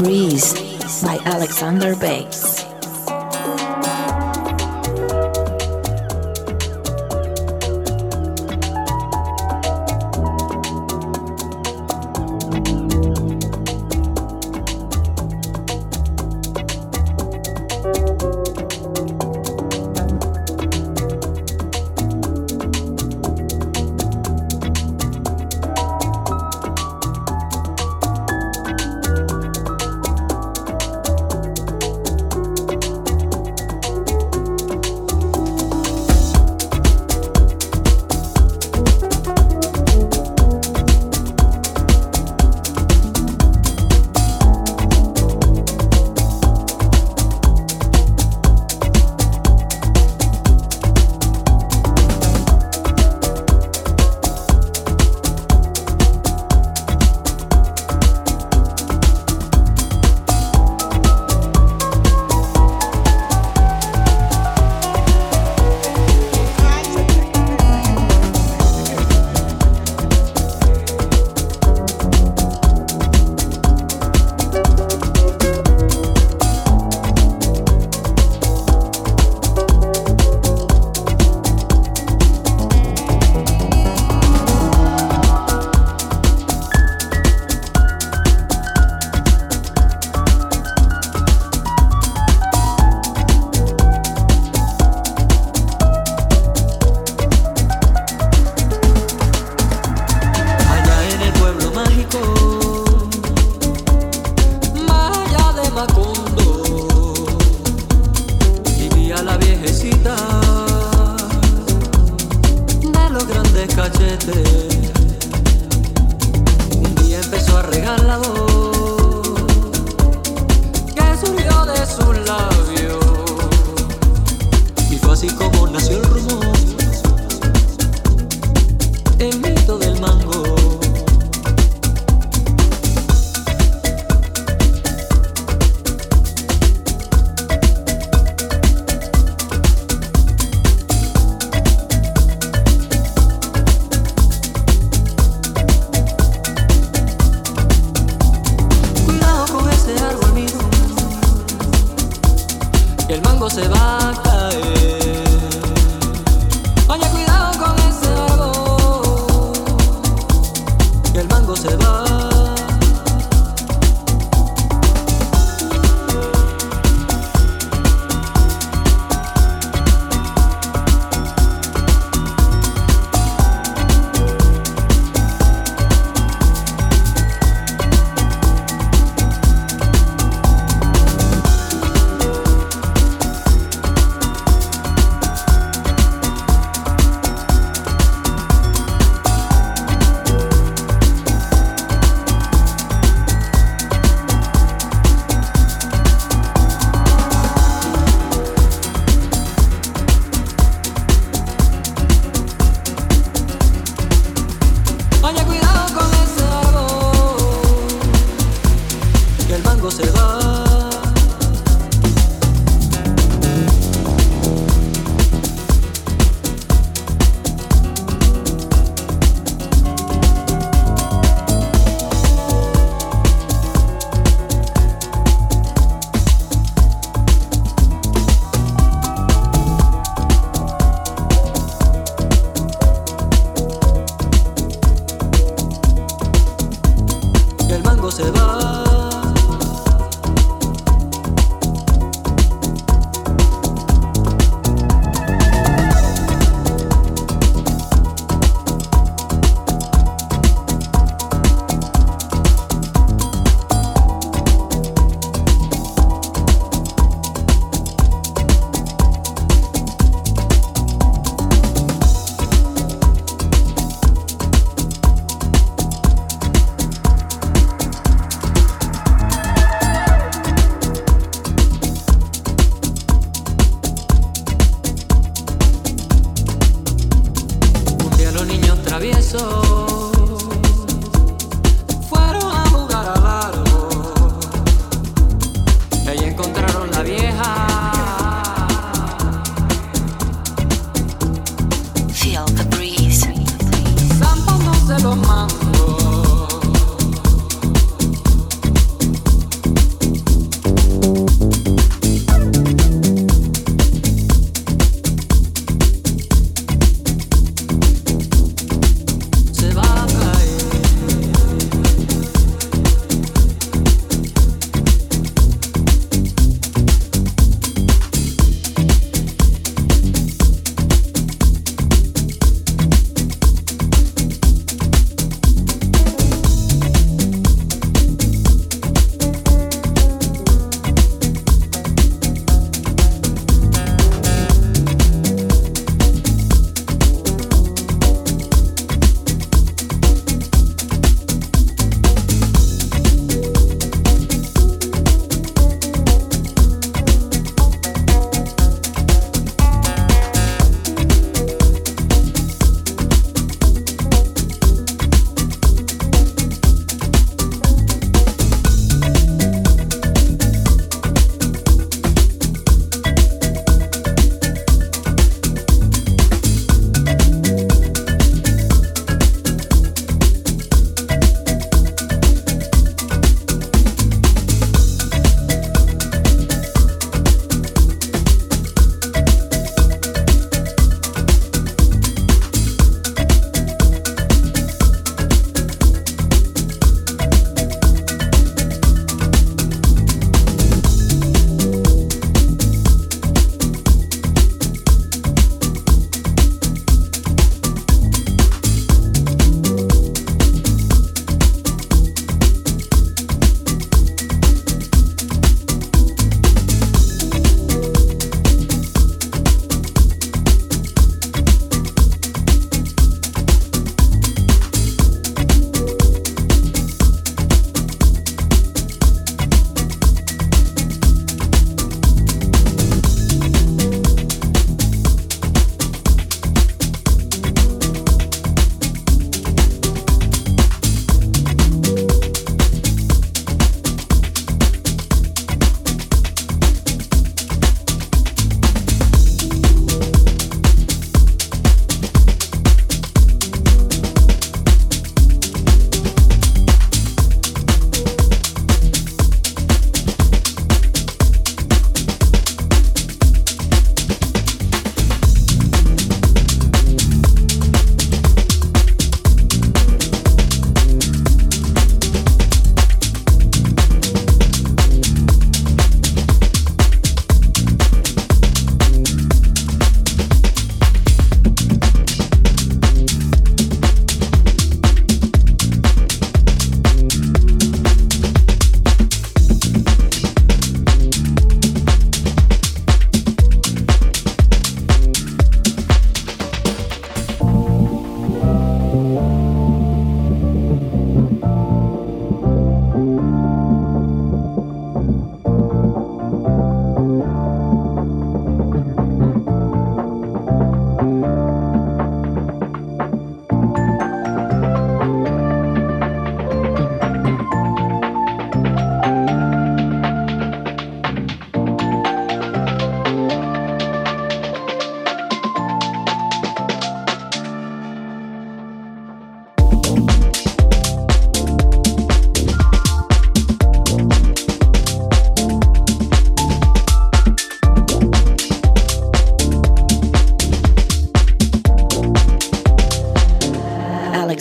Breeze by AlexUnder Base.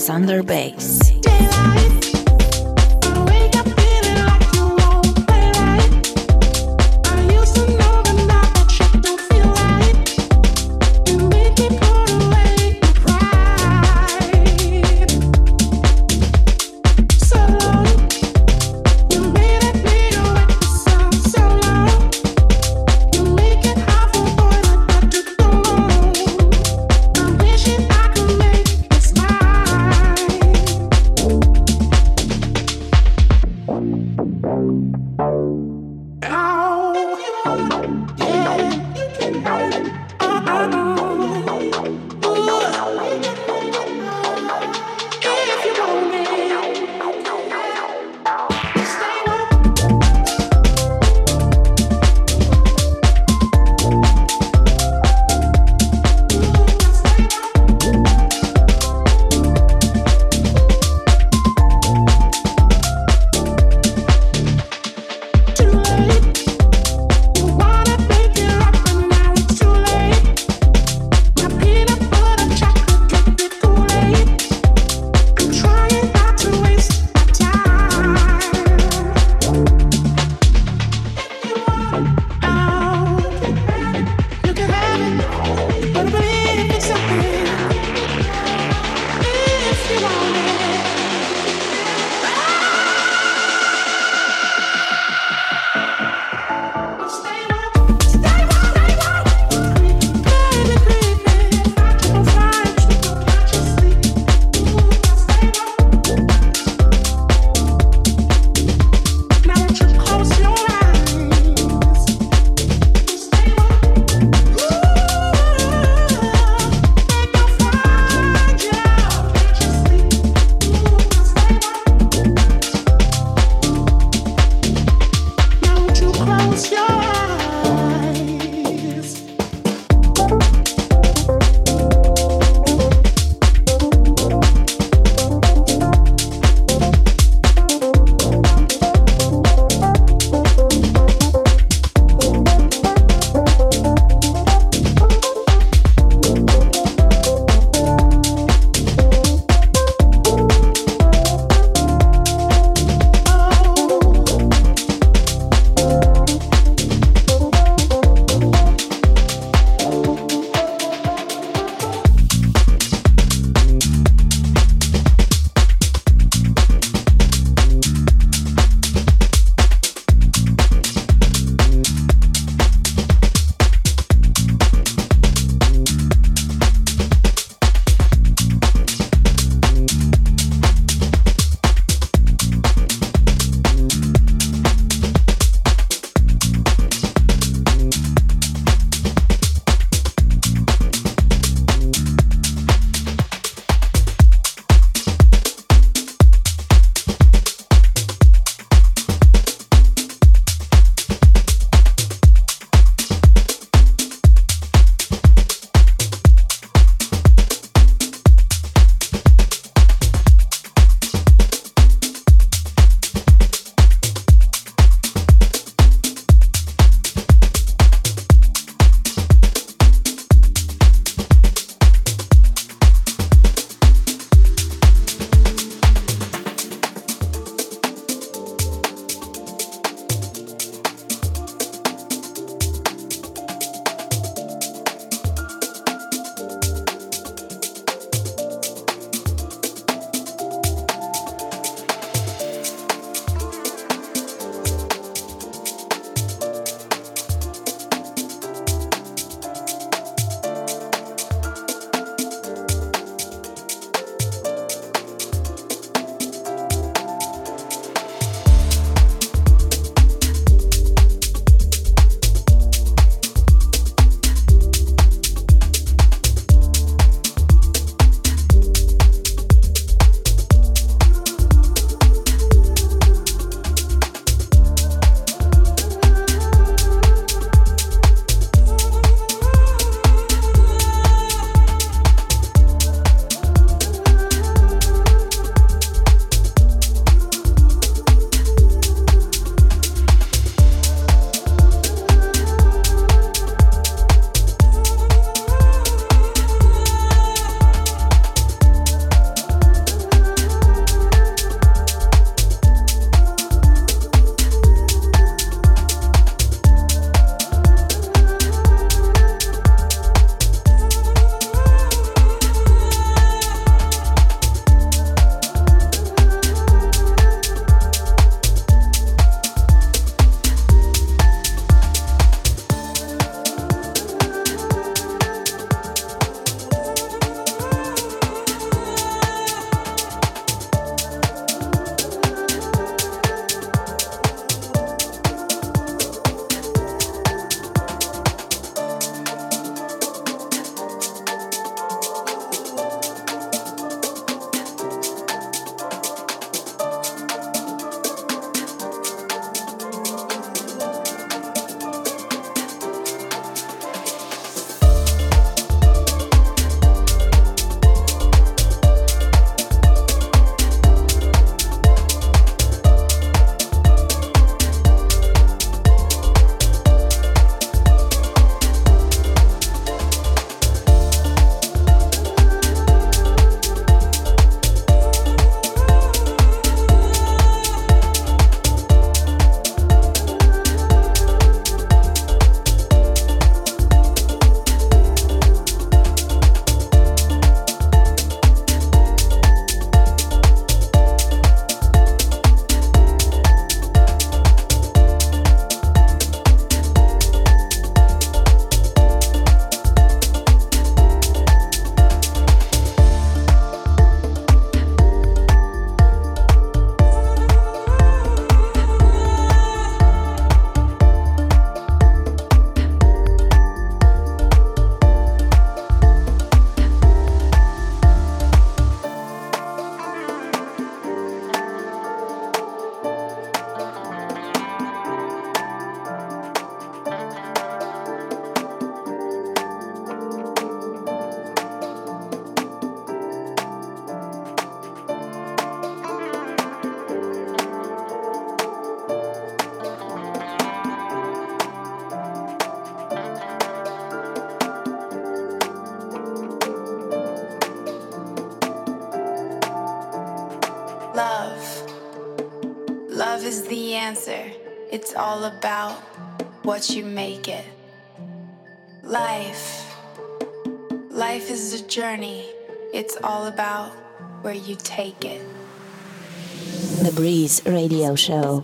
AlexUnder Base. All about what you make it. Life. Life is a journey. It's all about where you take it. The Breeze Radio Show.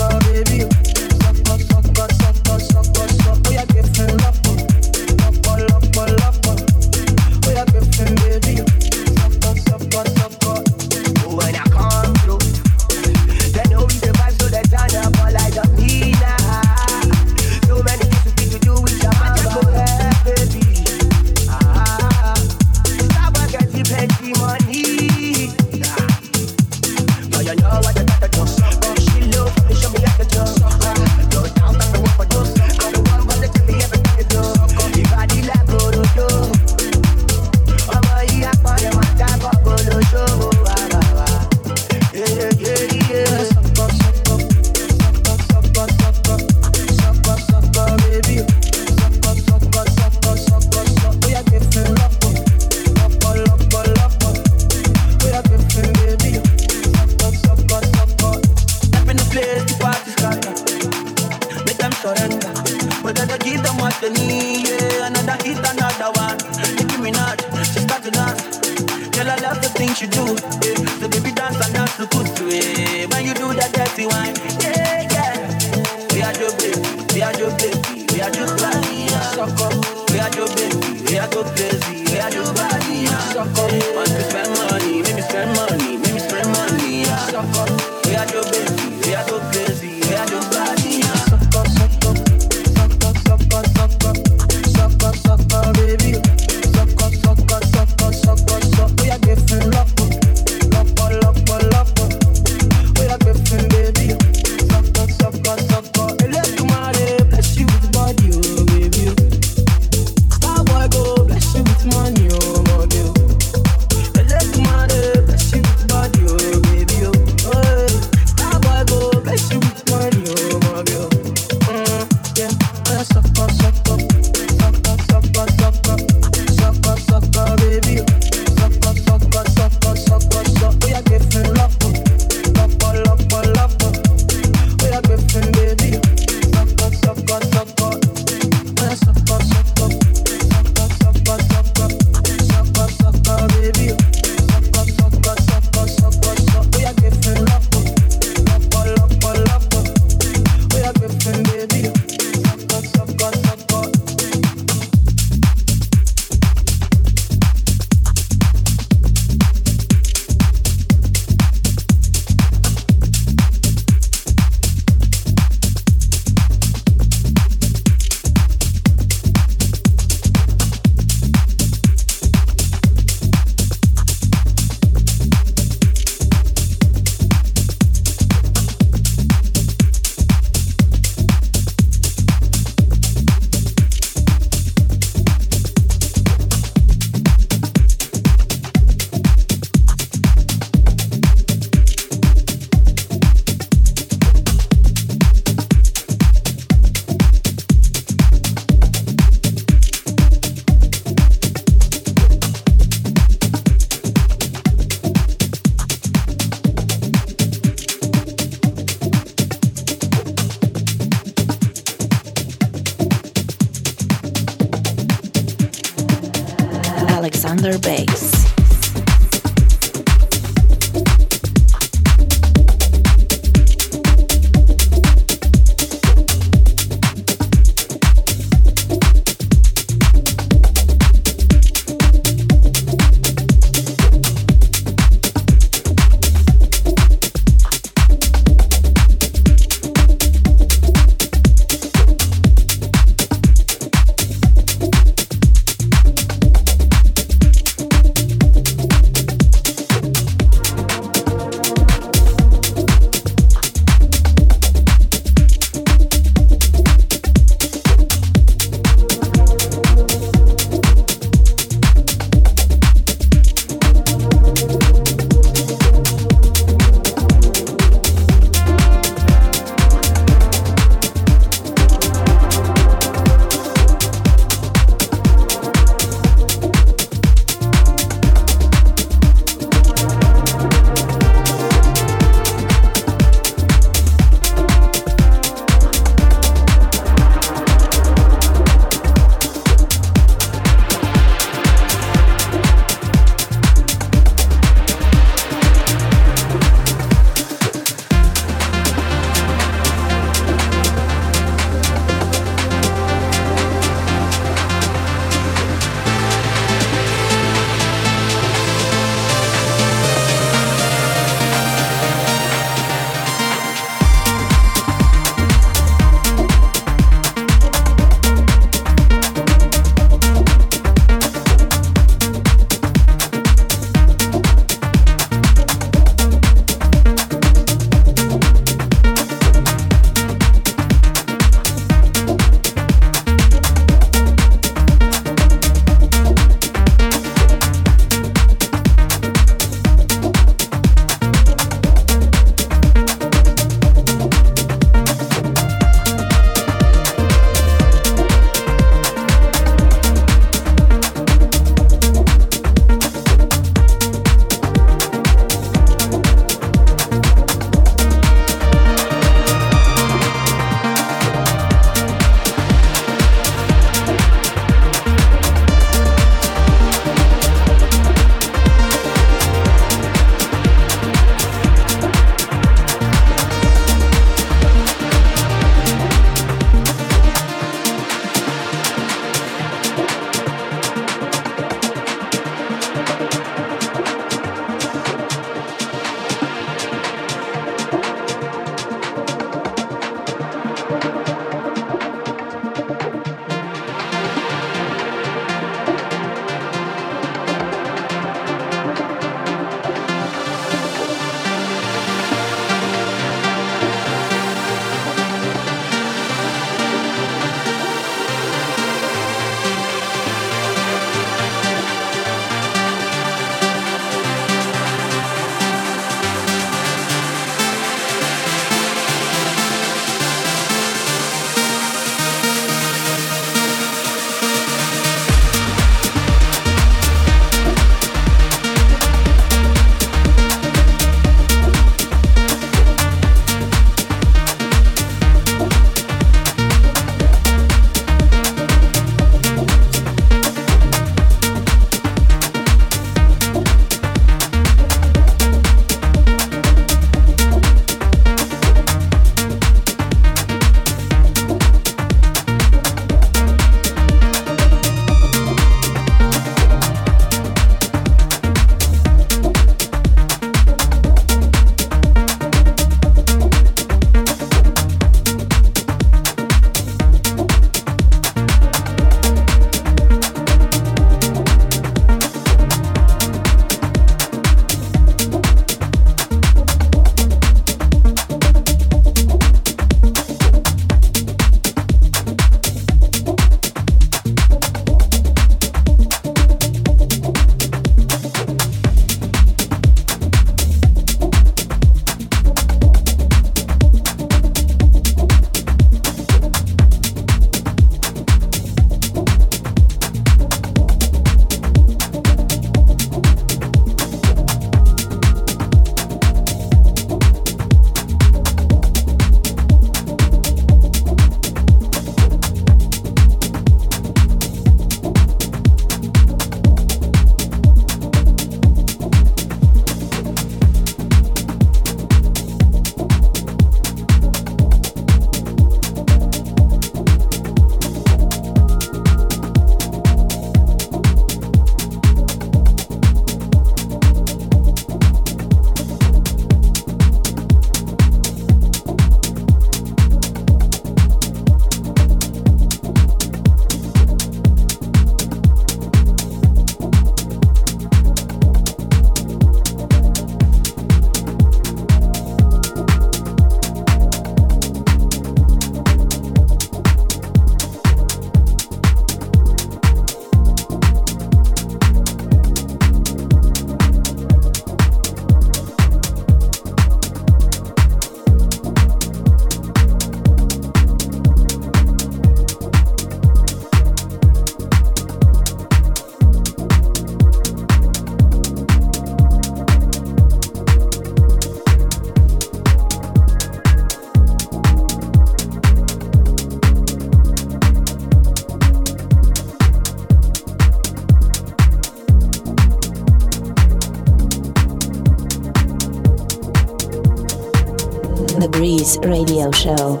Radio Show.